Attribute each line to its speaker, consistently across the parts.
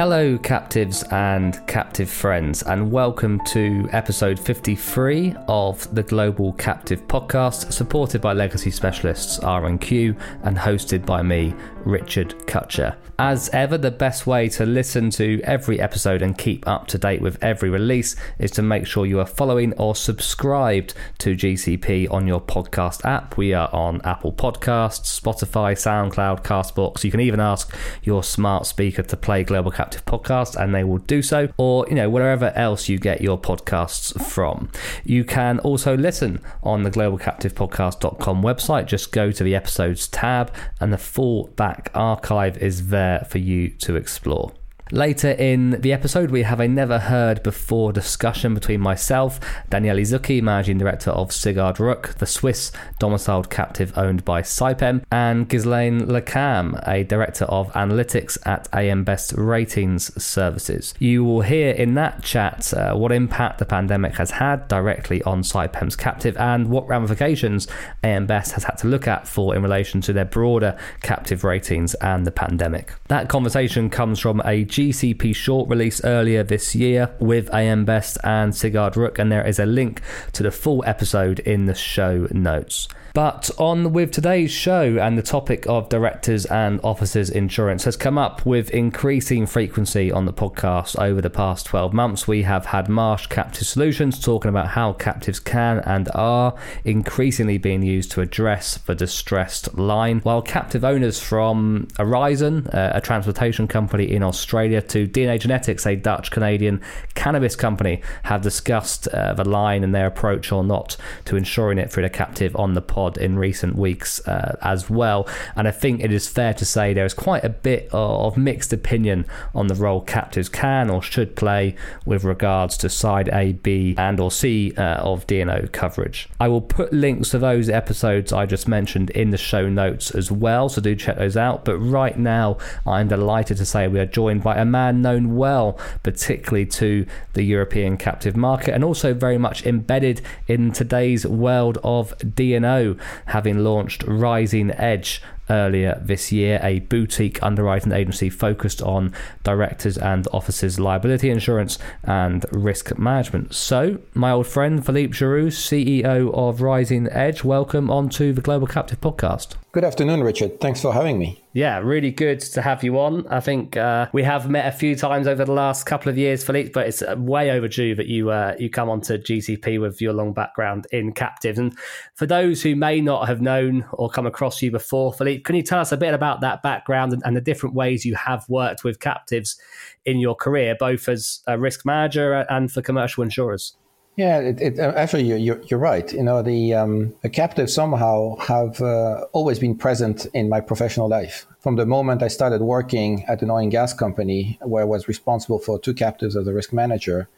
Speaker 1: Hello, captives and captive friends, and welcome to episode 53 of the Global Captive Podcast, supported by legacy specialists R&Q and hosted by me, Richard Cutcher. As ever, the best way to listen to every episode and keep up to date with every release is to make sure you are following or subscribed to GCP on your podcast app. We are on Apple Podcasts, Spotify, SoundCloud, Castbox. You can even ask your smart speaker to play Global Captive Podcast and they will do so, or you know, wherever else you get your podcasts from. You can also listen on the globalcaptivepodcast.com website. Just go to the episodes tab and the full back archive is there for you to explore. Later in the episode, we have a never heard before discussion between myself, Daniele Zucchi, Managing Director of Sigurd Rück, the Swiss domiciled captive owned by Saipem, and Ghislain Le Cam, a Director of Analytics at AM Best Ratings Services. You will hear in that chat uh, what impact the pandemic has had directly on Saipem's captive and what ramifications AM Best has had to look at for in relation to their broader captive ratings and the pandemic. That conversation comes from a GCP short release earlier this year with AM Best and Sigurd Rück, and there is a link to the full episode in the show notes. But on with today's show, and the topic of directors and officers insurance has come up with increasing frequency on the podcast over the past 12 months. We have had Marsh Captive Solutions talking about how captives can and are increasingly being used to address the distressed line, while captive owners from Horizon, uh, a transportation company in Australia, to DNA Genetics, a Dutch Canadian cannabis company, have discussed uh, the line and their approach or not to insuring it through the captive on the pod pod in recent weeks uh, as well. And I think it is fair to say there is quite a bit of mixed opinion on the role captives can or should play with regards to side A, B, and or C uh, of D&O coverage. I will put links to those episodes I just mentioned in the show notes as well, so do check those out. But right now, I'm delighted to say we are joined by a man known well, particularly to the European captive market, and also very much embedded in today's world of D&O having launched Rising Edge earlier this year, a boutique underwriting agency focused on directors and officers' liability insurance and risk management. So, my old friend Philippe Giroux, CEO of Rising Edge, welcome onto the Global Captive podcast.
Speaker 2: Good afternoon, Richard. Thanks for having me.
Speaker 1: Yeah, really good to have you on. I think uh, we have met a few times over the last couple of years, Philippe, but it's uh, way overdue that you uh, you come onto GCP with your long background in captives. And for those who may not have known or come across you before, Philippe, can you tell us a bit about that background and, and the different ways you have worked with captives in your career, both as a risk manager and for commercial insurers?
Speaker 2: Yeah, it, it, uh, actually, you're, you're right. You know, the, um, the captives somehow have uh, always been present in my professional life. From the moment I started working at an oil and gas company, where I was responsible for two captives as a risk manager,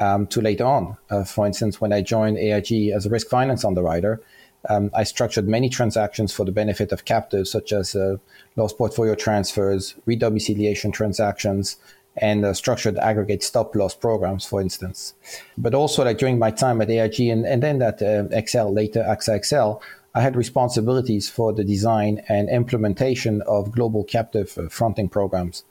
Speaker 2: um, to later on. Uh, for instance, when I joined AIG as a risk finance underwriter, um, I structured many transactions for the benefit of captives, such as uh, loss portfolio transfers, redomiciliation transactions, and uh, structured aggregate stop loss programs, for instance. But also, like during my time at AIG and, and then at uh, XL, later AXA XL, I had responsibilities for the design and implementation of global captive uh, fronting programs.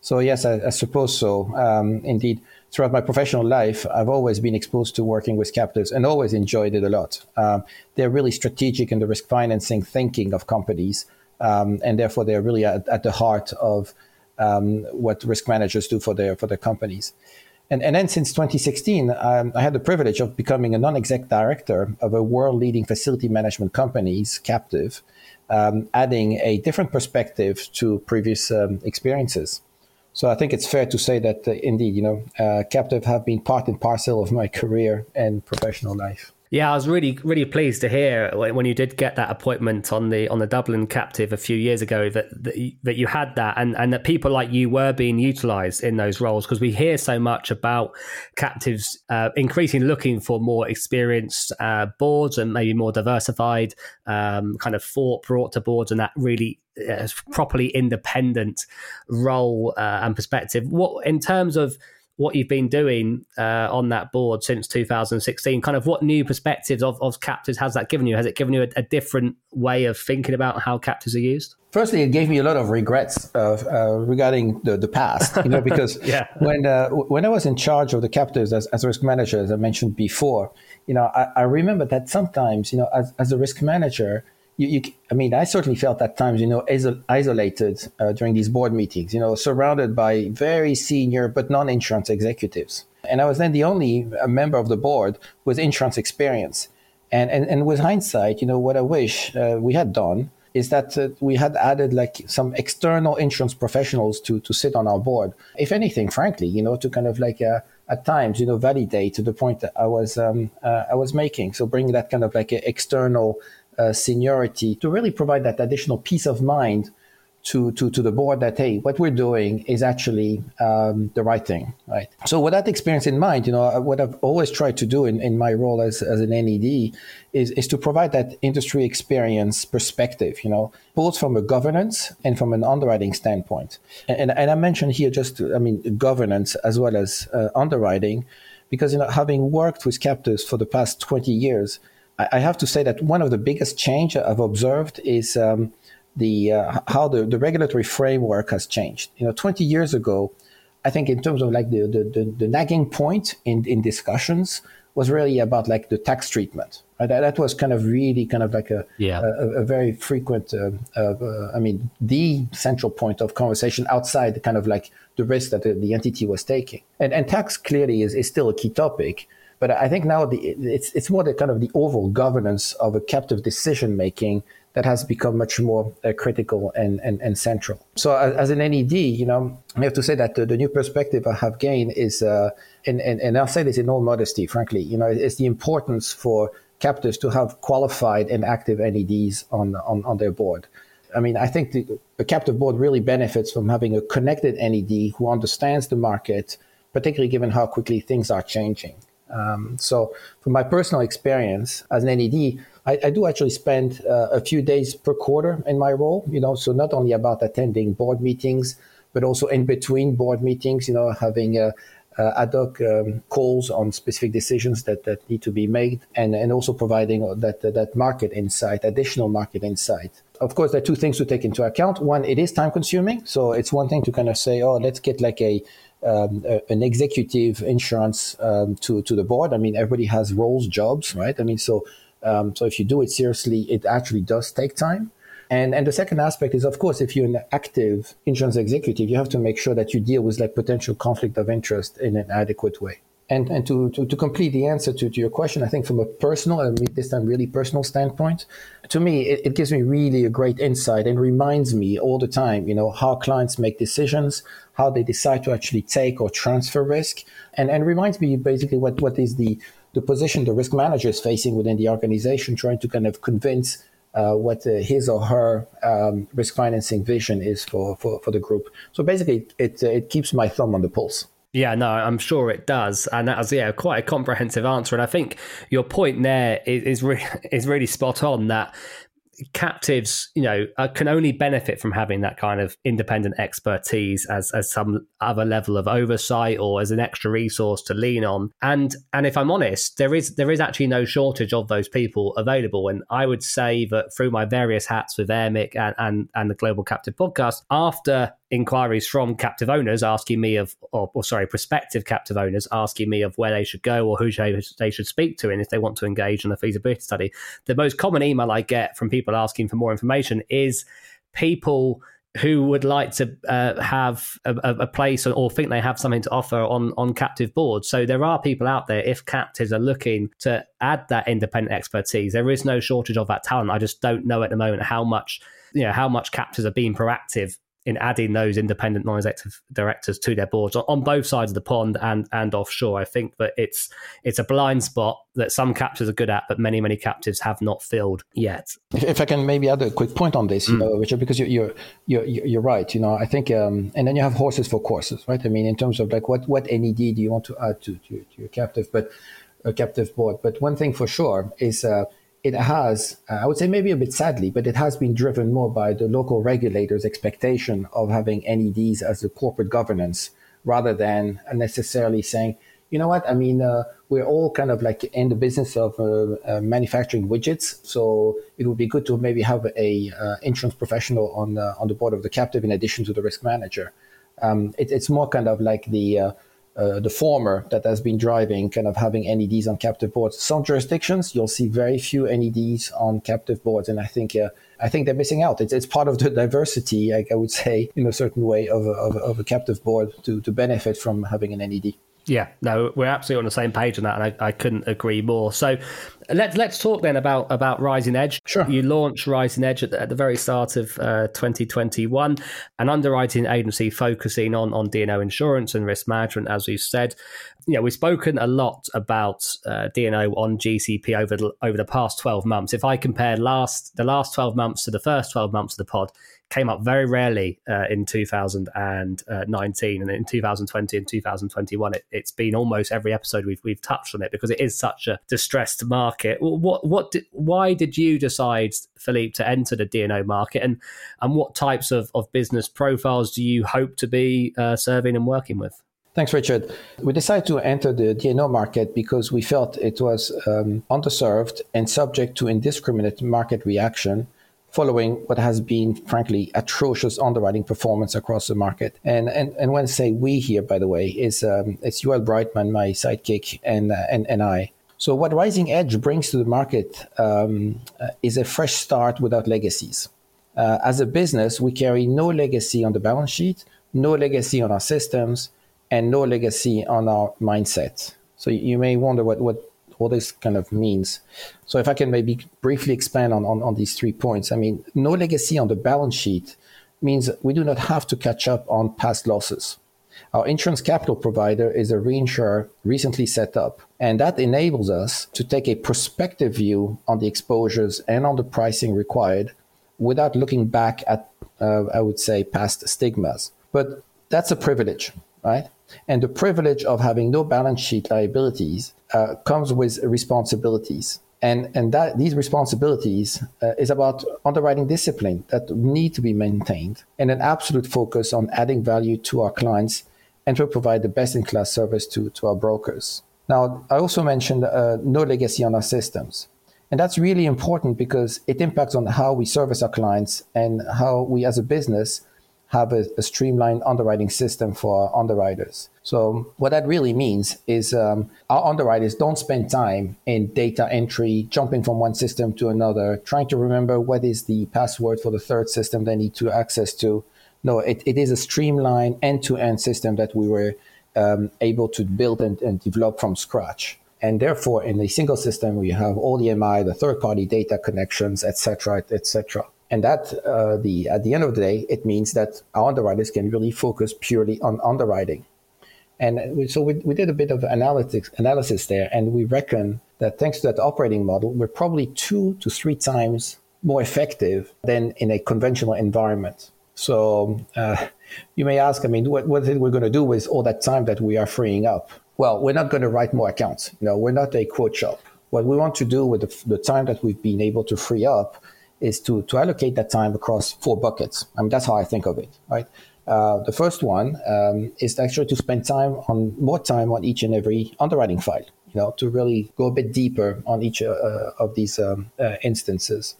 Speaker 2: So, yes, I, I suppose so. Um, indeed, throughout my professional life, I've always been exposed to working with captives and always enjoyed it a lot. Um, they're really strategic in the risk financing thinking of companies, um, and therefore they're really at, at the heart of um, what risk managers do for their for their companies. And, and then since 2016, um, I had the privilege of becoming a non-exec director of a world-leading facility management company's captive, um, adding a different perspective to previous um, experiences. So I think it's fair to say that uh, indeed, you know, uh, captive have been part and parcel of my career and professional life.
Speaker 1: Yeah, I was really really pleased to hear when you did get that appointment on the on the Dublin captive a few years ago that that you, that you had that and and that people like you were being utilised in those roles because we hear so much about captives uh, increasingly looking for more experienced uh, boards and maybe more diversified um, kind of thought brought to boards and that really uh, properly independent role uh, and perspective. What in terms of what you've been doing uh, on that board since 2016. Kind of what new perspectives of, of captives has that given you? Has it given you a, a different way of thinking about how captives are used?
Speaker 2: Firstly, it gave me a lot of regrets uh, uh, regarding the, the past, you know, because yeah. when uh, when I was in charge of the captives as, as a risk manager, as I mentioned before, you know, I, I remember that sometimes, you know, as, as a risk manager, you, you, I mean, I certainly felt at times, you know, isolated uh, during these board meetings, you know, surrounded by very senior but non-insurance executives. And I was then the only uh, member of the board with insurance experience. And, and, and with hindsight, you know, what I wish uh, we had done is that uh, we had added like some external insurance professionals to, to sit on our board. If anything, frankly, you know, to kind of like, uh, at times, you know, validate to the point that I was, um, uh, I was making. So bring that kind of like external uh, seniority to really provide that additional peace of mind to, to, to the board that, hey, what we're doing is actually um, the right thing, right? So with that experience in mind, you know, uh, what I've always tried to do in, in my role as, as an NED is, is to provide that industry experience perspective, you know, both from a governance and from an underwriting standpoint. And, and I mentioned here just, I mean, governance as well as uh, underwriting, because, you know, having worked with captives for the past 20 years, I have to say that one of the biggest change I've observed is um, the uh, how the, the regulatory framework has changed. You know, 20 years ago, I think in terms of like the, the, the, the nagging point in, in discussions was really about like the tax treatment. Right? That, that was kind of really kind of like a, yeah. a, a very frequent, uh, uh, I mean, the central point of conversation outside kind of like the risk that the, the entity was taking. And, and tax clearly is, is still a key topic. But I think now the, it's, it's more the kind of the overall governance of a captive decision making that has become much more uh, critical and, and, and central. So as, as, an NED, you know, I have to say that the, the new perspective I have gained is, uh, and, and, and I'll say this in all modesty, frankly, you know, it's the importance for captives to have qualified and active NEDs on, on, on their board. I mean, I think the, the captive board really benefits from having a connected NED who understands the market, particularly given how quickly things are changing. Um, so, from my personal experience as an NED, I, I do actually spend uh, a few days per quarter in my role. You know, so not only about attending board meetings, but also in between board meetings. You know, having uh, uh, ad hoc um, calls on specific decisions that, that need to be made, and and also providing that that market insight, additional market insight. Of course, there are two things to take into account. One, it is time consuming. So it's one thing to kind of say, oh, let's get like a um, an executive insurance um, to to the board. I mean, everybody has roles, jobs, right? I mean, so um, so if you do it seriously, it actually does take time. And and the second aspect is, of course, if you're an active insurance executive, you have to make sure that you deal with like potential conflict of interest in an adequate way. And, and to, to, to complete the answer to, to your question, I think from a personal, and this time really personal standpoint, to me, it, it gives me really a great insight and reminds me all the time, you know, how clients make decisions, how they decide to actually take or transfer risk, and, and reminds me basically what, what is the, the position the risk manager is facing within the organization, trying to kind of convince uh, what uh, his or her um, risk financing vision is for, for, for the group. So basically, it, it keeps my thumb on the pulse.
Speaker 1: Yeah, no, I'm sure it does, and that was yeah quite a comprehensive answer. And I think your point there is is, re- is really spot on. That captives, you know, uh, can only benefit from having that kind of independent expertise as as some other level of oversight or as an extra resource to lean on. And and if I'm honest, there is there is actually no shortage of those people available. And I would say that through my various hats with Airmic and and, and the Global Captive Podcast, after inquiries from captive owners asking me of, or, or, sorry, prospective captive owners asking me of where they should go or who they should speak to and if they want to engage in a feasibility study. The most common email I get from people asking for more information is people who would like to uh, have a, a, place or think they have something to offer on on captive boards. So there are people out there if captives are looking to add that independent expertise. There is no shortage of that talent. I just don't know at the moment how much you know how much captives are being proactive in adding those independent non-executive directors to their boards on both sides of the pond and and offshore. I think that it's it's a blind spot that some captives are good at, but many many captives have not filled yet.
Speaker 2: If, if I can maybe add a quick point on this, you mm. know, Richard, because you're, you're you're you're right. You know, I think, um, and then you have horses for courses, right? I mean, in terms of like what what NED do you want to add to to, to your captive, but a captive board. But one thing for sure is. Uh, it has, uh, I would say maybe a bit sadly, but it has been driven more by the local regulators' expectation of having NEDs as a corporate governance rather than necessarily saying, you know what, I mean, uh, we're all kind of like in the business of uh, uh, manufacturing widgets. So it would be good to maybe have a uh, insurance professional on, on the board of the captive in addition to the risk manager. Um, it, it's more kind of like the uh, the former that has been driving kind of having NEDs on captive boards. Some jurisdictions you'll see very few NEDs on captive boards, and I think uh, I think they're missing out. It's, it's part of the diversity, I, I would say, in a certain way of a, of, of a captive board to, to benefit from having an NED.
Speaker 1: Yeah, no, we're absolutely on the same page on that, and I, I couldn't agree more. So, let's let's talk then about about Rising Edge.
Speaker 2: Sure.
Speaker 1: You launched Rising Edge at the, at the very start of uh, 2021, an underwriting agency focusing on on D&O insurance and risk management, as we've said. You know, we've spoken a lot about uh, D&O on GCP over the, over the past 12 months. If I compare last the last 12 months to the first 12 months of the pod, came up very rarely uh, in 2019 and in 2020 and 2021 it, has been almost every episode we've, we've touched on it because it is such a distressed market. What what did, why did you decide philippe to enter the D&O market and and what types of, of business profiles do you hope to be uh, serving and working with?
Speaker 2: Thanks, Richard. We decided to enter the D&O market because we felt it was um, underserved and subject to indiscriminate market reaction following what has been, frankly, atrocious underwriting performance across the market. And and, and when I say we here, by the way, is um, it's Yoel Brightman, my sidekick, and, uh, and, and I. So what Rising Edge brings to the market um, uh, is a fresh start without legacies. Uh, as a business, we carry no legacy on the balance sheet, no legacy on our systems, and no legacy on our mindset. So you may wonder what, what what this kind of means. So if I can maybe briefly expand on, on, on these three points. I mean, no legacy on the balance sheet means we do not have to catch up on past losses. Our insurance capital provider is a reinsurer recently set up, and that enables us to take a prospective view on the exposures and on the pricing required without looking back at, uh, I would say, past stigmas. But that's a privilege, right? And the privilege of having no balance sheet liabilities uh, comes with responsibilities. And, and that these responsibilities uh, is about underwriting discipline that need to be maintained and an absolute focus on adding value to our clients and to provide the best in class service to, to our brokers. Now, I also mentioned uh, no legacy on our systems. And that's really important because it impacts on how we service our clients and how we as a business have a, a, streamlined underwriting system for underwriters. So what that really means is um, our underwriters don't spend time in data entry, jumping from one system to another, trying to remember what is the password for the third system they need to access to. No, it, it is a streamlined end-to-end system that we were um, able to build and, and develop from scratch. And therefore, in a single system, we have all the MI, the third-party data connections, etc., etc. And that, uh, the at the end of the day, it means that our underwriters can really focus purely on underwriting. And so we, we did a bit of analytics analysis there, and we reckon that thanks to that operating model, we're probably two to three times more effective than in a conventional environment. So uh, you may ask, I mean, what, what are we going to do with all that time that we are freeing up? Well, we're not going to write more accounts. Know, we're not a quote shop. What we want to do with the, the time that we've been able to free up is to, to allocate that time across four buckets. I mean, that's how I think of it, right? Uh, the first one um, is actually to spend time on more time on each and every underwriting file, you know, to really go a bit deeper on each uh, of these um, uh, instances.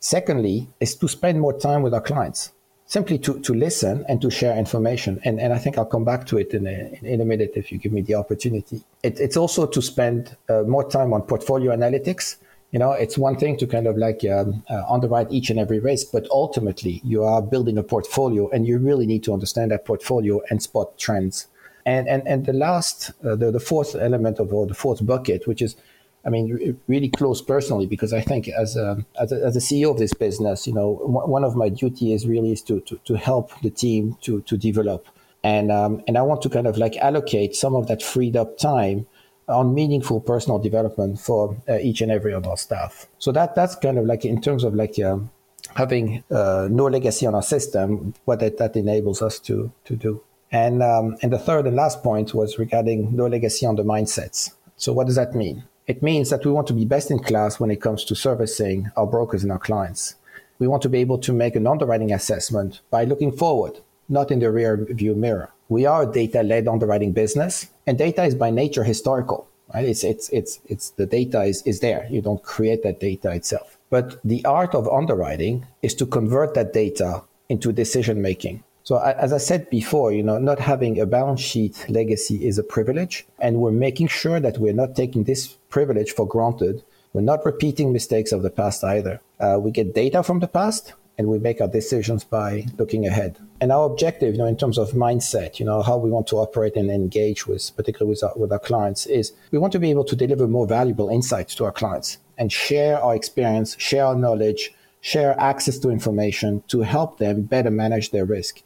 Speaker 2: Secondly, is to spend more time with our clients, simply to, to listen and to share information. And, and I think I'll come back to it in a, in a minute if you give me the opportunity. It, it's also to spend uh, more time on portfolio analytics you know, it's one thing to kind of like um, uh, underwrite each and every risk, but ultimately you are building a portfolio and you really need to understand that portfolio and spot trends. And, and, and the last, uh, the, the fourth element of, or the fourth bucket, which is, I mean, really close personally, because I think as a, as a, as a CEO of this business, you know, one of my duty is really is to, to, to help the team to, to develop. And, um, and I want to kind of like allocate some of that freed up time on meaningful personal development for uh, each and every of our staff. So that that's kind of like in terms of like um, having uh, no legacy on our system, what that, that enables us to to do. And um, and the third and last point was regarding no legacy on the mindsets. So what does that mean? It means that we want to be best in class when it comes to servicing our brokers and our clients. We want to be able to make an underwriting assessment by looking forward, not in the rear view mirror we are a data-led underwriting business, and data is by nature historical. Right? It's it's it's it's the data is, is there. You don't create that data itself. But the art of underwriting is to convert that data into decision making. So as I said before, you know, not having a balance sheet legacy is a privilege, and we're making sure that we're not taking this privilege for granted. We're not repeating mistakes of the past either. Uh, we get data from the past, and we make our decisions by looking ahead. And our objective, you know, in terms of mindset, you know, how we want to operate and engage with, particularly with our, with our clients, is we want to be able to deliver more valuable insights to our clients and share our experience, share our knowledge, share access to information to help them better manage their risk.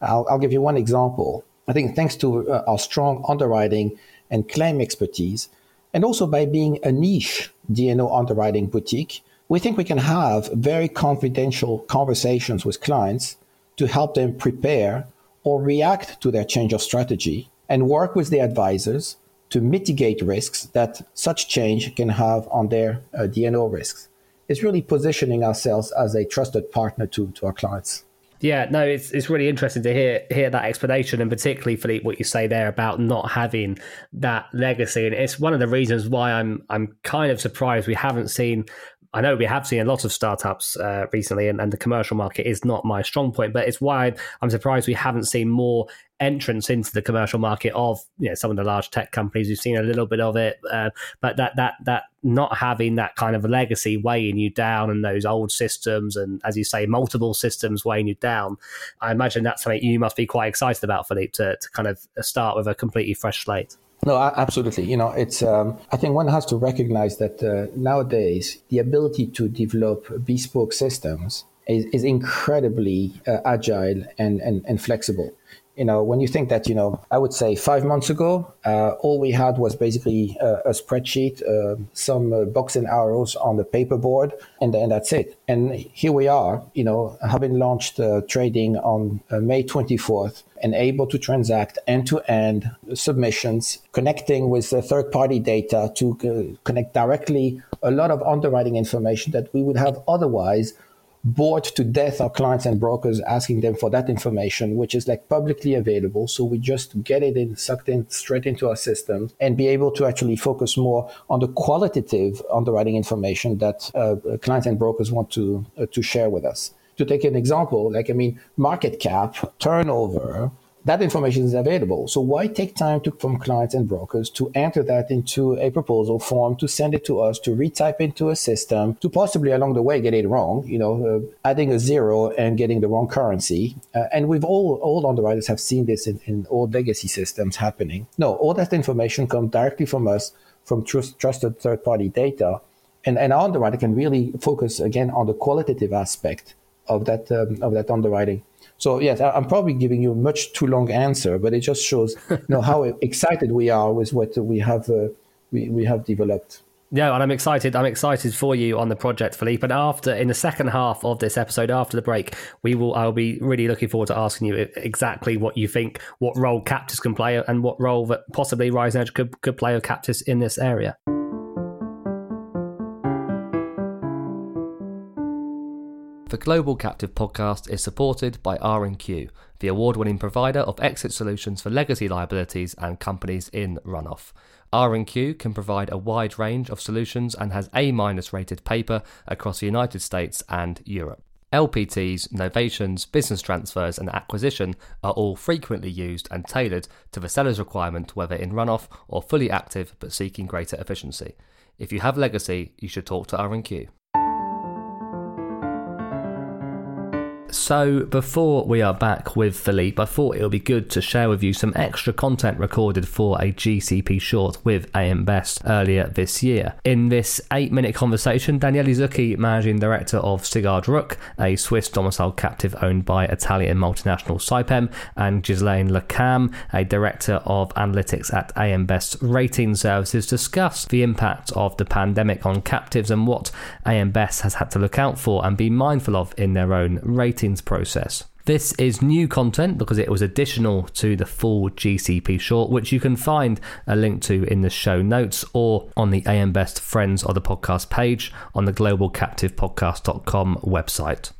Speaker 2: I'll, I'll give you one example. I think thanks to uh, our strong underwriting and claim expertise, and also by being a niche D&O underwriting boutique, we think we can have very confidential conversations with clients to help them prepare or react to their change of strategy and work with the advisors to mitigate risks that such change can have on their uh, D&O risks. It's really positioning ourselves as a trusted partner to, to our clients.
Speaker 1: Yeah, no, it's it's really interesting to hear hear that explanation, and particularly Philippe, what you say there about not having that legacy, and it's one of the reasons why I'm I'm kind of surprised we haven't seen I know we have seen a lot of startups uh, recently, and, and, the commercial market is not my strong point, but it's why I'm surprised we haven't seen more entrance into the commercial market of you know, some of the large tech companies. We've seen a little bit of it, uh, but that that that not having that kind of a legacy weighing you down and those old systems, and as you say, multiple systems weighing you down, I imagine that's something you must be quite excited about, Philippe, to, to kind of start with a completely fresh slate.
Speaker 2: No, absolutely. You know, it's. Um, I think one has to recognize that uh, nowadays the ability to develop bespoke systems is, is incredibly uh, agile and, and, and flexible you know, when you think that, you know, I would say five months ago, uh, all we had was basically a, a spreadsheet, uh, some uh, box and arrows on the paperboard, and, and that's it. And here we are, you know, having launched uh, trading on uh, May 24th and able to transact end to end submissions, connecting with third party data to uh, connect directly a lot of underwriting information that we would have otherwise bored to death our clients and brokers asking them for that information, which is like publicly available. So we just get it in, sucked in straight into our system and be able to actually focus more on the qualitative underwriting information that uh, clients and brokers want to, uh, to share with us. To take an example, like, I mean, market cap, turnover, that information is available. So why take time to, from clients and brokers to enter that into a proposal form, to send it to us, to retype into a system, to possibly along the way get it wrong, you know, uh, adding a zero and getting the wrong currency. Uh, and we've all, all underwriters have seen this in, in all legacy systems happening. No, all that information comes directly from us, from trust, trusted third party data. And, and our underwriter can really focus again on the qualitative aspect of that, um, of that underwriting. So yes, I'm probably giving you a much too long answer, but it just shows you know how excited we are with what we have uh, we, we have developed.
Speaker 1: Yeah, and I'm excited. I'm excited for you on the project, Philippe. And after, in the second half of this episode, after the break, we will. I'll be really looking forward to asking you exactly what you think, what role captives can play, and what role that possibly Rising Edge could could play with captives in this area. The Global Captive podcast is supported by R&Q, the award-winning provider of exit solutions for legacy liabilities and companies in runoff. R&Q can provide a wide range of solutions and has A-minus rated paper across the United States and Europe. LPTs, novations, business transfers, and acquisition are all frequently used and tailored to the seller's requirement, whether in runoff or fully active but seeking greater efficiency. If you have legacy, you should talk to R&Q. So, before we are back with Philippe, I thought it would be good to share with you some extra content recorded for a GCP short with AM Best earlier this year. In this eight minute conversation, Daniele Zucchi, managing director of Sigurd Rück, a Swiss domiciled captive owned by Italian multinational Saipem, and Ghislain Le Cam, a director of analytics at AM Best Rating Services, discuss the impact of the pandemic on captives and what AM Best has had to look out for and be mindful of in their own rating ratings process. This is new content because it was additional to the full GCP short, which you can find a link to in the show notes or on the AM Best Friends of the Podcast page on the globalcaptivepodcast.com website.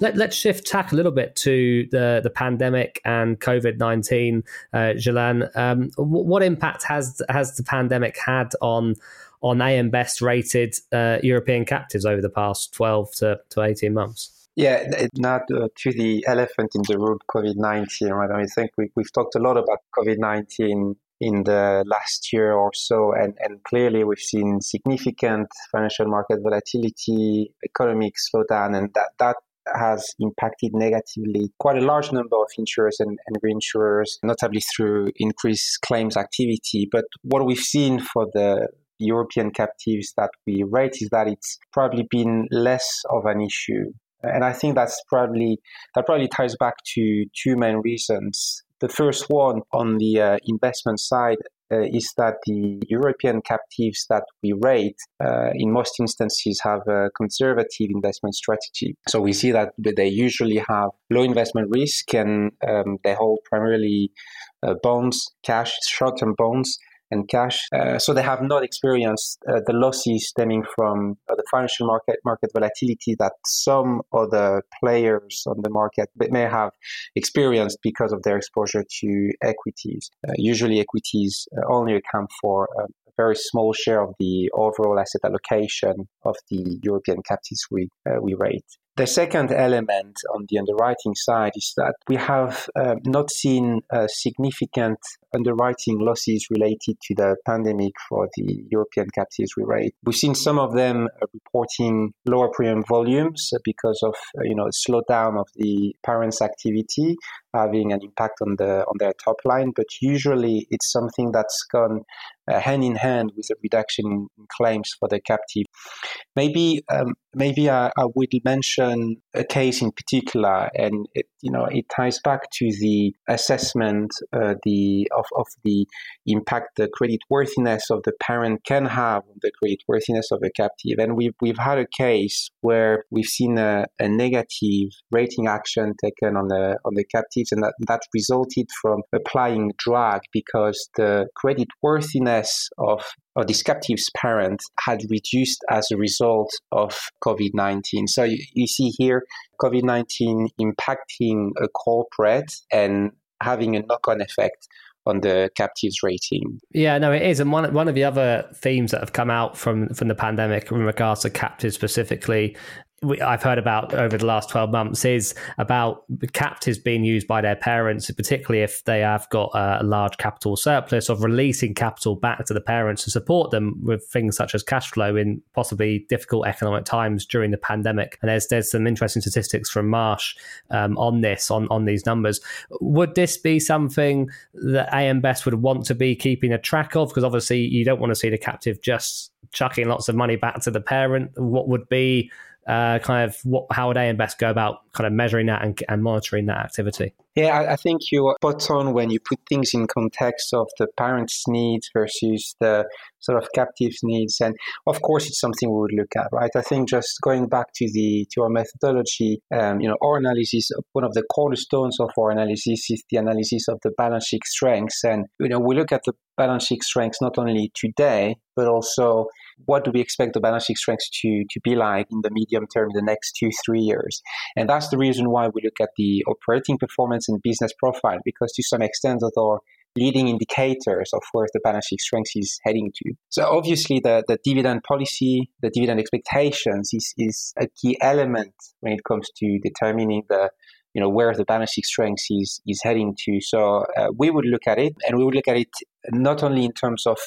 Speaker 1: Let, us shift tack a little bit to the, the pandemic and COVID 19. Uh, Ghislain, um, what impact has, has the pandemic had on on AM Best rated uh, European captives over the past 12 to, to 18 months?
Speaker 3: Yeah, not uh, to the elephant in the room, COVID 19, right? I think we, we've talked a lot about COVID 19 in the last year or so. And, and clearly, we've seen significant financial market volatility, economic slowdown, and that, that has impacted negatively quite a large number of insurers and, and reinsurers, notably through increased claims activity. But what we've seen for the European captives that we rate is that it's probably been less of an issue. And I think that's probably that probably ties back to two main reasons. The first one on the uh, investment side uh, is that the European captives that we rate, uh, in most instances, have a conservative investment strategy. So we see that they usually have low investment risk and um, they hold primarily uh, bonds, cash, short term bonds and cash. Uh, so they have not experienced uh, the losses stemming from uh, the financial market market volatility that some other players on the market may have experienced because of their exposure to equities. Uh, usually, equities uh, only account for a very small share of the overall asset allocation of the European captives we uh, we rate. The second element on the underwriting side is that we have uh, not seen uh, significant underwriting losses related to the pandemic for the European captives we rate. We've seen some of them uh, reporting lower premium volumes because of uh, you know slowdown of the parents' activity having an impact on the on their top line, but usually it's something that's gone uh, hand in hand with a reduction in claims for the captive. Maybe um, maybe I, I, would mention a case in particular, and it, you know it ties back to the assessment uh, the of, of the impact the credit worthiness of the parent can have on the credit worthiness of a captive. And we've we've had a case where we've seen a, a negative rating action taken on the on the captives, and that, that resulted from applying drag because the credit worthiness of or this captive's parent had reduced as a result of COVID 19. So you, you see here COVID 19 impacting a corporate and having a knock on effect on the captives rating.
Speaker 1: Yeah, no, it is. And one one of the other themes that have come out from from the pandemic in regards to captives specifically I've heard about over the last 12 months is about captives being used by their parents, particularly if they have got a large capital surplus, of releasing capital back to the parents to support them with things such as cash flow in possibly difficult economic times during the pandemic. And there's there's some interesting statistics from Marsh um, on this, on, on these numbers. Would this be something that AM Best would want to be keeping a track of? Because obviously you don't want to see the captive just chucking lots of money back to the parent. What would be uh, kind of what, how would AM Best go about kind of measuring that and, and monitoring that activity?
Speaker 3: Yeah, I, I think you're spot on when you put things in context of the parents' needs versus the sort of captives' needs, and of course, it's something we would look at, right? I think just going back to the to our methodology, um, you know, our analysis, one of the cornerstones of our analysis is the analysis of the balance sheet strengths, and you know, we look at the balance sheet strengths not only today but also what do we expect the balance sheet strengths to, to be like in the medium term, the next two, three years? And that's the reason why we look at the operating performance and business profile, because to some extent, those are leading indicators of where the balance sheet strength is heading to. So obviously the, the dividend policy, the dividend expectations is, is a key element when it comes to determining the you know where the balance sheet strength is is heading to. So uh, we would look at it, and we would look at it not only in terms of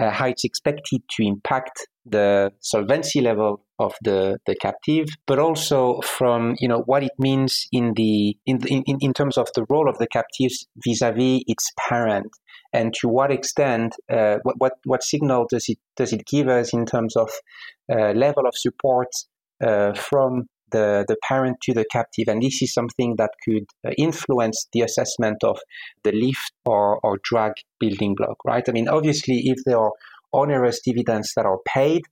Speaker 3: uh, how it's expected to impact the solvency level of the, the captive, but also from you know what it means in the in, in, in terms of the role of the captives vis-a-vis its parent, and to what extent uh, what, what what signal does it does it give us in terms of uh, level of support uh, from the, the parent to the captive. And this is something that could uh, influence the assessment of the lift or, or drag building block, right? I mean, obviously, if there are onerous dividends that are paid,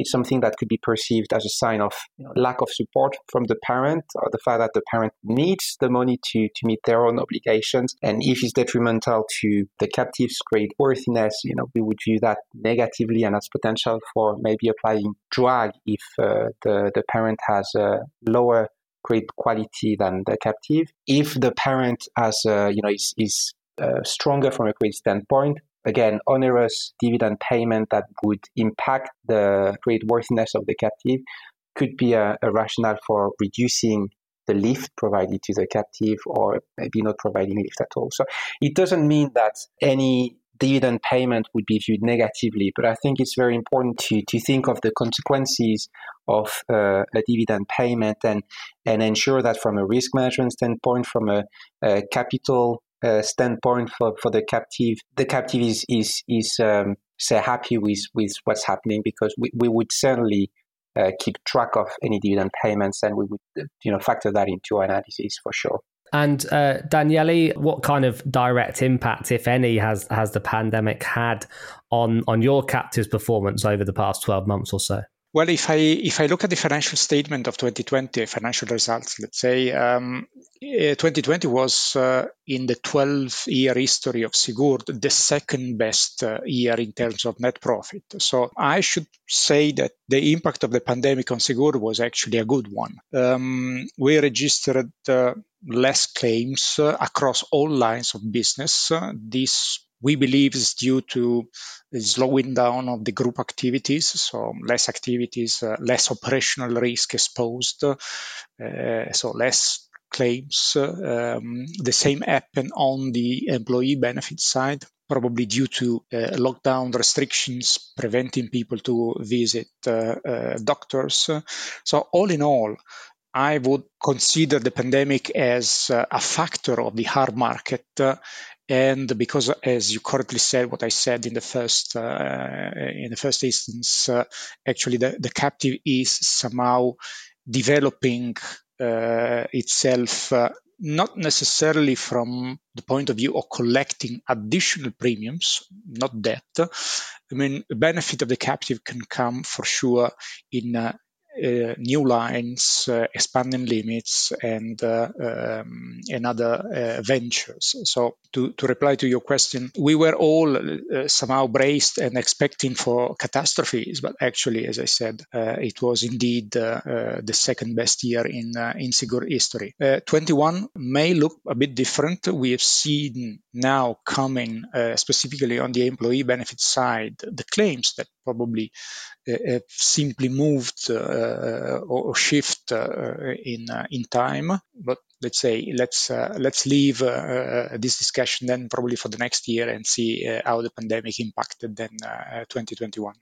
Speaker 3: it's something that could be perceived as a sign of you know, lack of support from the parent or the fact that the parent needs the money to, to meet their own obligations. And if it's detrimental to the captive's credit worthiness, you know, we would view that negatively and as potential for maybe applying drag if uh, the, the parent has a lower credit quality than the captive. If the parent has, uh, you know, is, is uh, stronger from a credit standpoint, again, onerous dividend payment that would impact the credit worthiness of the captive could be a, a rationale for reducing the lift provided to the captive or maybe not providing lift at all. So it doesn't mean that any dividend payment would be viewed negatively, but I think it's very important to, to think of the consequences of uh, a dividend payment and, and ensure that from a risk management standpoint, from a, a capital uh, standpoint for, for the captive, the captive is, is, is um, say happy with, with what's happening because we, we would certainly uh, keep track of any dividend payments, and we would you know factor that into our analysis for sure.
Speaker 1: And uh, Daniele, what kind of direct impact, if any, has has the pandemic had on on your captive's performance over the past twelve months or so?
Speaker 4: Well, if I if I look at the financial statement of 2020, financial results, let's say um, 2020 eh, was uh, in the 12 year history of Sigurd the second best uh, year in terms of net profit. So I should say that the impact of the pandemic on Sigurd was actually a good one. Um, we registered uh, less claims uh, across all lines of business. this we believe is due to the slowing down of the group activities, so less activities, uh, less operational risk exposed, uh, so less claims. Um, the same happened on the employee benefit side, probably due to uh, lockdown restrictions preventing people to visit uh, uh, doctors. So all in all, I would consider the pandemic as uh, a factor of the hard market uh, and because as you correctly said what i said in the first uh, in the first instance uh, actually the, the captive is somehow developing uh, itself uh, not necessarily from the point of view of collecting additional premiums, not that. I mean, the benefit of the captive can come for sure in uh, uh, new lines, uh, expanding limits, and uh, um, and other ventures. So to, to reply to your question, we were all somehow braced and expecting for catastrophes, but actually, as I said, it was indeed the second best year in in Sigurd history. 21 may look a bit different. We have seen now coming specifically on the employee benefit side the claims that probably have simply moved uh, or shift uh, in uh, in time. But let's say let's let's leave this discussion then probably for the next year and see how the pandemic impacted then 2021.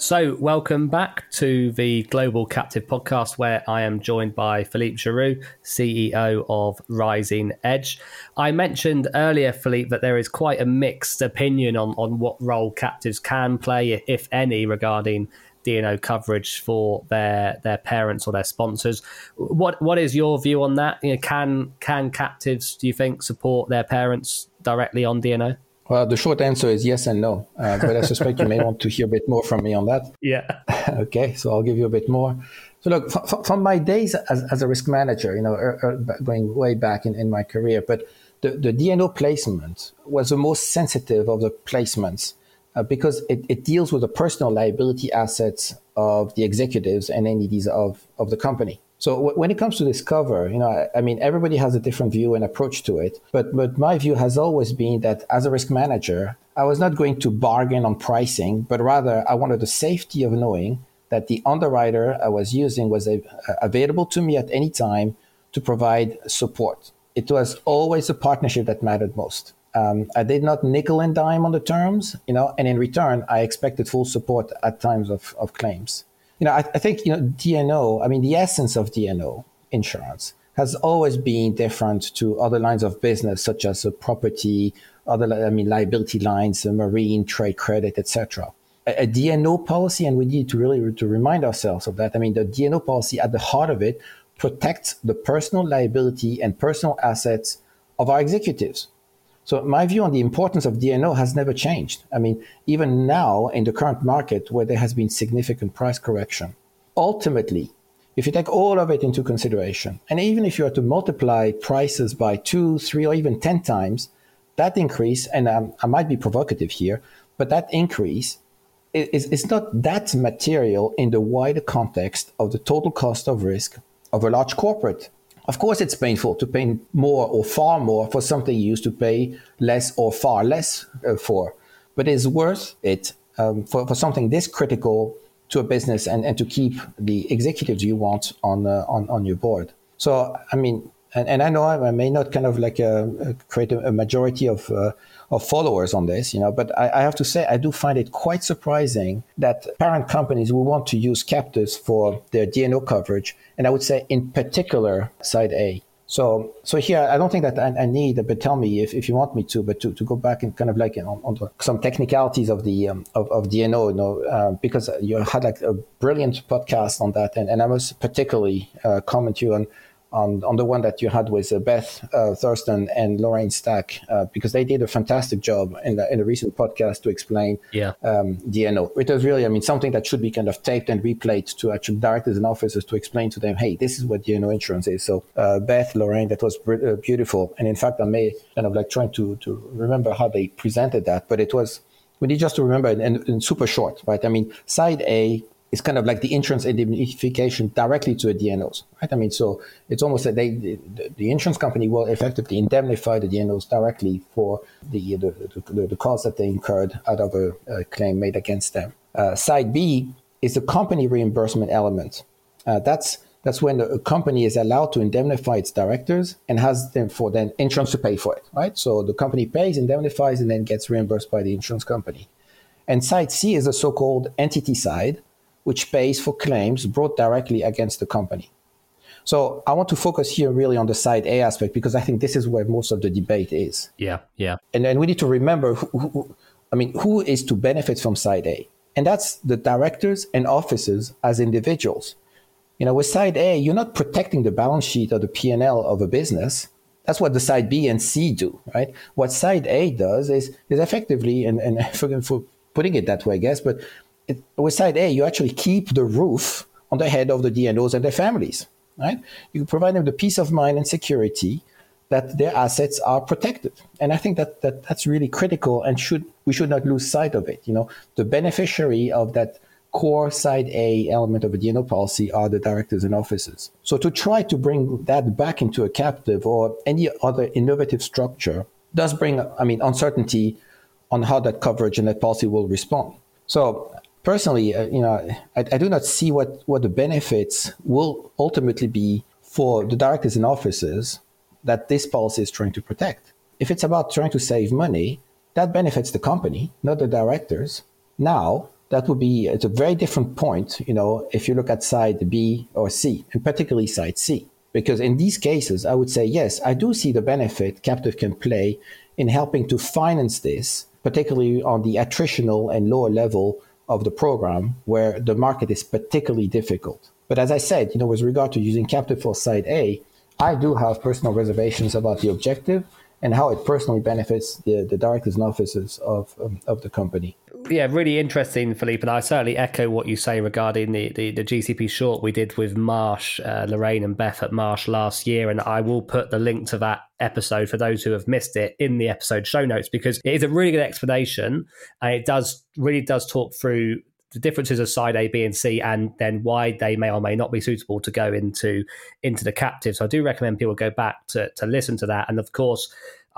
Speaker 1: So, welcome back to the Global Captive podcast, where I am joined by Philippe Giroux, CEO of Rising Edge. I mentioned earlier, Philippe, that there is quite a mixed opinion on, on what role captives can play, if any, regarding D&O coverage for their their parents or their sponsors. What what is your view on that? You know, can can captives, do you think, support their parents directly on D&O?
Speaker 2: Well, the short answer is yes and no, uh, but I suspect you may want to hear a bit more from me on that.
Speaker 1: Yeah.
Speaker 2: okay, so I'll give you a bit more. So look, f- from my days as, as, a risk manager, you know, er, er, going way back in, in my career, but the, the D&O placement was the most sensitive of the placements uh, because it, it, deals with the personal liability assets of the executives and entities of, of the company. So w- when it comes to this cover, you know, I, I, mean, everybody has a different view and approach to it. But but my view has always been that as a risk manager, I was not going to bargain on pricing, but rather I wanted the safety of knowing that the underwriter I was using was a, available to me at any time to provide support. It was always a partnership that mattered most. Um, I did not nickel and dime on the terms, you know, and in return, I expected full support at times of, of claims you know, I, I think, you know, D&O, I mean, the essence of D&O insurance has always been different to other lines of business, such as uh, property, other, I mean, liability lines, uh, marine, trade credit, etc. A, a D&O policy, and we need to really to remind ourselves of that. I mean, the D&O policy at the heart of it protects the personal liability and personal assets of our executives. So my view on the importance of D&O has never changed. I mean, even now in the current market where there has been significant price correction, ultimately, if you take all of it into consideration, and even if you were to multiply prices by two, three, or even 10 times, that increase, and um, I might be provocative here, but that increase is, it's not that material in the wider context of the total cost of risk of a large corporate. Of course, it's painful to pay more or far more for something you used to pay less or far less uh, for, but it's worth it um, for, for something this critical to a business and, and to keep the executives you want on, uh, on, on your board. So, I mean, and, and I know I may not kind of like uh, create a, a, majority of uh, of followers on this, you know, but I, I, have to say I do find it quite surprising that parent companies will want to use captives for their D&O coverage, and I would say in particular side A. So, so here I don't think that I, I need, but tell me if, if you want me to, but to, to go back and kind of like on, some technicalities of the um, of, of D&O, you know, uh, because you had like a brilliant podcast on that, and, and I must particularly uh, comment you on on, on the one that you had with uh, Beth uh, Thurston and Lorraine Stack, uh, because they did a fantastic job in the, in a recent podcast to explain
Speaker 1: yeah.
Speaker 2: um, D&O. It was really, I mean, something that should be kind of taped and replayed to actual directors and officers to explain to them, hey, this is what D&O insurance is. So uh, Beth, Lorraine, that was uh, beautiful. And in fact, I may kind of like trying to, to remember how they presented that, but it was, we need just to remember and super short, right? I mean, side A is kind of like the insurance indemnification directly to the D&Os, right? I mean, so it's almost that they, the, the insurance company will effectively indemnify the D&Os directly for the, the, the, the costs that they incurred out of a, a claim made against them. Uh, side B is the company reimbursement element. Uh, that's that's when a company is allowed to indemnify its directors and has them for then insurance to pay for it, right? So the company pays, indemnifies, and then gets reimbursed by the insurance company. And side C is a so-called entity side, which pays for claims brought directly against the company. So I want to focus here really on the side A aspect because I think this is where most of the debate is.
Speaker 1: Yeah, yeah.
Speaker 2: And then we need to remember who, who, I mean, who is to benefit from side A? And that's the directors and officers as individuals. You know, with side A, you're not protecting the balance sheet or the P&L of a business. That's what the side B and C do, right? What side A does is, is effectively, and, and for, for putting it that way, I guess, but it, with side A, you actually keep the roof on the head of the D&Os their families, right? You provide them the peace of mind and security that their assets are protected. And I think that, that that's really critical and should we should not lose sight of it. You know, the beneficiary of that core side A element of a D&O policy are the directors and officers. So to try to bring that back into a captive or any other innovative structure does bring, I mean, uncertainty on how that coverage and that policy will respond. So personally, uh, you know, I, I, do not see what, what the benefits will ultimately be for the directors and officers that this policy is trying to protect. If it's about trying to save money, that benefits the company, not the directors. Now, that would be at a very different point, you know, if you look at side B or C, and particularly side C. Because in these cases, I would say, yes, I do see the benefit captive can play in helping to finance this, particularly on the attritional and lower level of the program where the market is particularly difficult. But as I said, you know, with regard to using captive for side A, I do have personal reservations about the objective and how it personally benefits the, the directors and officers of, um, of the company.
Speaker 1: Yeah, really interesting, Philippe. And I certainly echo what you say regarding the, the, the GCP short we did with Marsh, uh, Lorraine, and Beth at Marsh last year. And I will put the link to that episode for those who have missed it in the episode show notes because it is a really good explanation and it does really does talk through the differences of side A, B, and C, and then why they may or may not be suitable to go into into the captive. So I do recommend people go back to to listen to that. And of course,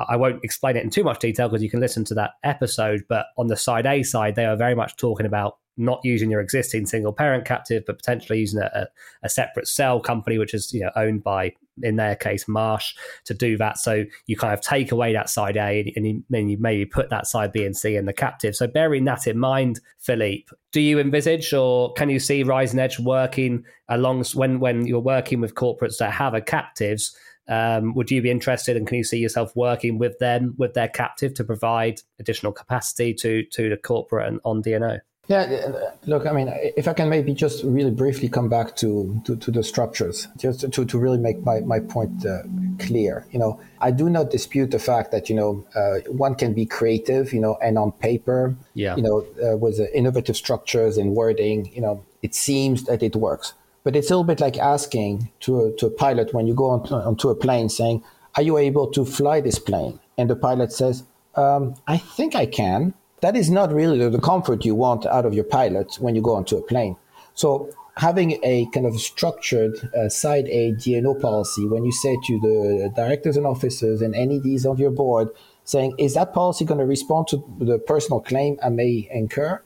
Speaker 1: I won't explain it in too much detail because you can listen to that episode. But on the side A side, they are very much talking about not using your existing single parent captive, but potentially using a, a, separate cell company, which is you know owned by, in their case, Marsh, to do that. So you kind of take away that side A, and you, and you maybe put that side B and C in the captive. So bearing that in mind, Philippe, do you envisage or can you see Rising Edge working along when when you're working with corporates that have a captives? Um, would you be interested and can you see yourself working with them with their captive to provide additional capacity to to the corporate and on D&O?
Speaker 2: Yeah, look, I mean, if I can maybe just really briefly come back to, to, to the structures, just to, to really make my, my point uh, clear. You know, I do not dispute the fact that, you know, uh, one can be creative, you know, and on paper,
Speaker 1: yeah.
Speaker 2: you know, uh, with innovative structures and wording, you know, it seems that it works. But it's a little bit like asking to a, to a pilot when you go on onto a plane saying, Are you able to fly this plane? And the pilot says, um, I think I can that is not really the comfort you want out of your pilot when you go onto a plane. So having a kind of structured uh, side A D&O policy, when you say to the directors and officers and NEDs of your board, saying, is that policy going to respond to the personal claim I may incur?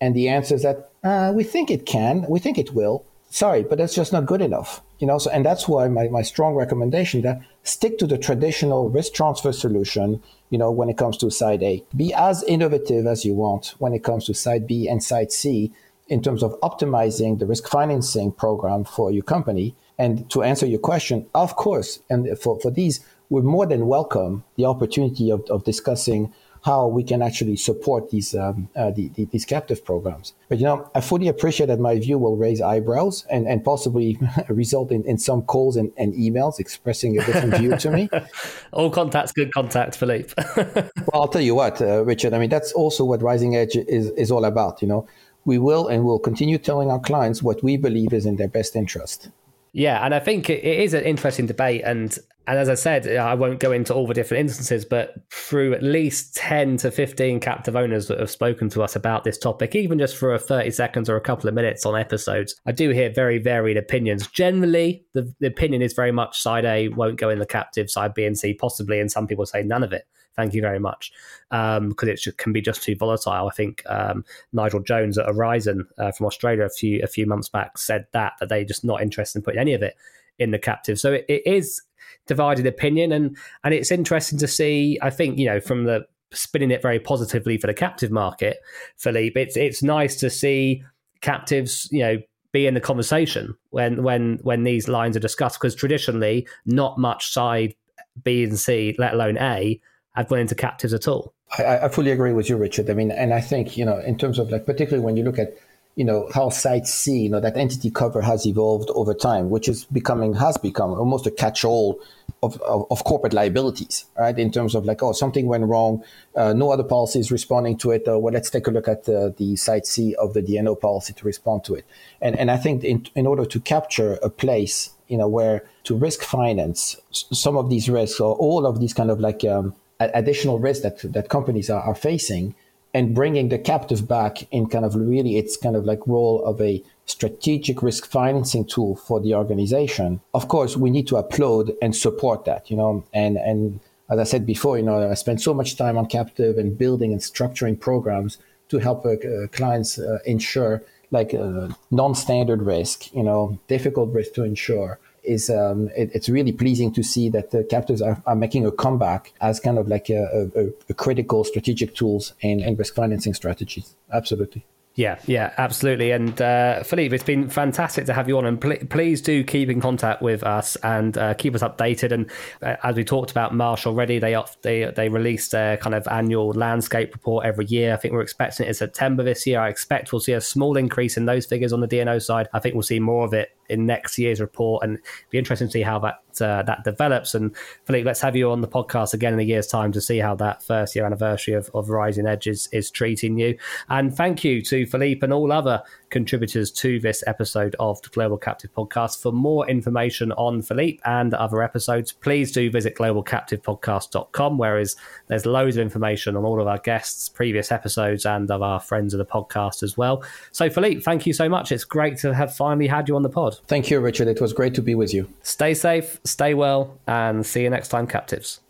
Speaker 2: And the answer is that uh, we think it can, we think it will. Sorry, but that's just not good enough. You know, so and that's why my, my strong recommendation that stick to the traditional risk transfer solution, you know, when it comes to side A. Be as innovative as you want when it comes to side B and side C in terms of optimizing the risk financing program for your company. And to answer your question, of course, and for, for these, we more than welcome the opportunity of, of discussing how we can actually support these um, uh, the, the, these captive programs. But you know, I fully appreciate that my view will raise eyebrows and, and possibly result in, in some calls and, and emails expressing a different view to me.
Speaker 1: All contacts, good contact, Philippe.
Speaker 2: well, I'll tell you what, uh, Richard. I mean, that's also what Rising Edge is is all about. You know, we will and will continue telling our clients what we believe is in their best interest.
Speaker 1: Yeah, and I think it is an interesting debate, and and as I said, uh, I won't go into all the different instances, but through at least ten to fifteen captive owners that have spoken to us about this topic, even just for a thirty seconds or a couple of minutes on episodes, I do hear very varied opinions. Generally, the, the opinion is very much side A won't go in the captive, side B and C possibly, and some people say none of it thank you very much, because um, it can be just too volatile. I think um, Nigel Jones at Horizon uh, from Australia a few a few months back said that that they're just not interested in putting any of it in the captive. So it, it is divided opinion, and and it's interesting to see. I think you know from the spinning it very positively for the captive market, Philippe. It's it's nice to see captives, you know, be in the conversation when when when these lines are discussed because traditionally not much side B and C, let alone A, have gone into captives at all.
Speaker 2: I, I, fully agree with you, Richard. I mean, and I think you know, in terms of like, particularly when you look at you know how Side C, you know, that entity cover has evolved over time, which is becoming has become almost a catch-all of, of, of corporate liabilities, right? In terms of like, oh, something went wrong, uh, no other policy is responding to it. Uh, well, let's take a look at the, the Side C of the D&O policy to respond to it. And and I think in in order to capture a place, you know, where to risk finance some of these risks or all of these kind of like um, additional risk that that companies are, are facing and bringing the captive back in kind of really its kind of like role of a strategic risk financing tool for the organization. Of course we need to applaud and support that you know and and as i said before you know i spent so much time on captive and building and structuring programs to help uh, clients uh, insure like uh, non-standard risk you know difficult risk to insure is um, it, it's really pleasing to see that the captives are, are making a comeback as kind of like a, a, a critical strategic tools in, in risk financing strategies. Absolutely.
Speaker 1: Yeah, yeah, absolutely. And uh, Philippe, it's been fantastic to have you on. And pl- please do keep in contact with us and uh, keep us updated. And uh, as we talked about Marsh already, they they they release their kind of annual landscape report every year. I think we're expecting it in September this year. I expect we'll see a small increase in those figures on the D&O side. I think we'll see more of it in next year's report, and be interesting to see how that uh, that develops. And Philippe, let's have you on the podcast again in a year's time to see how that first year anniversary of, of Rising Edge is, is treating you. And thank you to Philippe and all other contributors to this episode of the Global Captive Podcast. For more information on Philippe and other episodes, please do visit globalcaptivepodcast.com, where there's loads of information on all of our guests, previous episodes, and of our friends of the podcast as well. So, Philippe, thank you so much. It's great to have finally had you on the pod.
Speaker 2: Thank you, Richard. It was great to be with you.
Speaker 1: Stay safe, stay well, and see you next time, captives.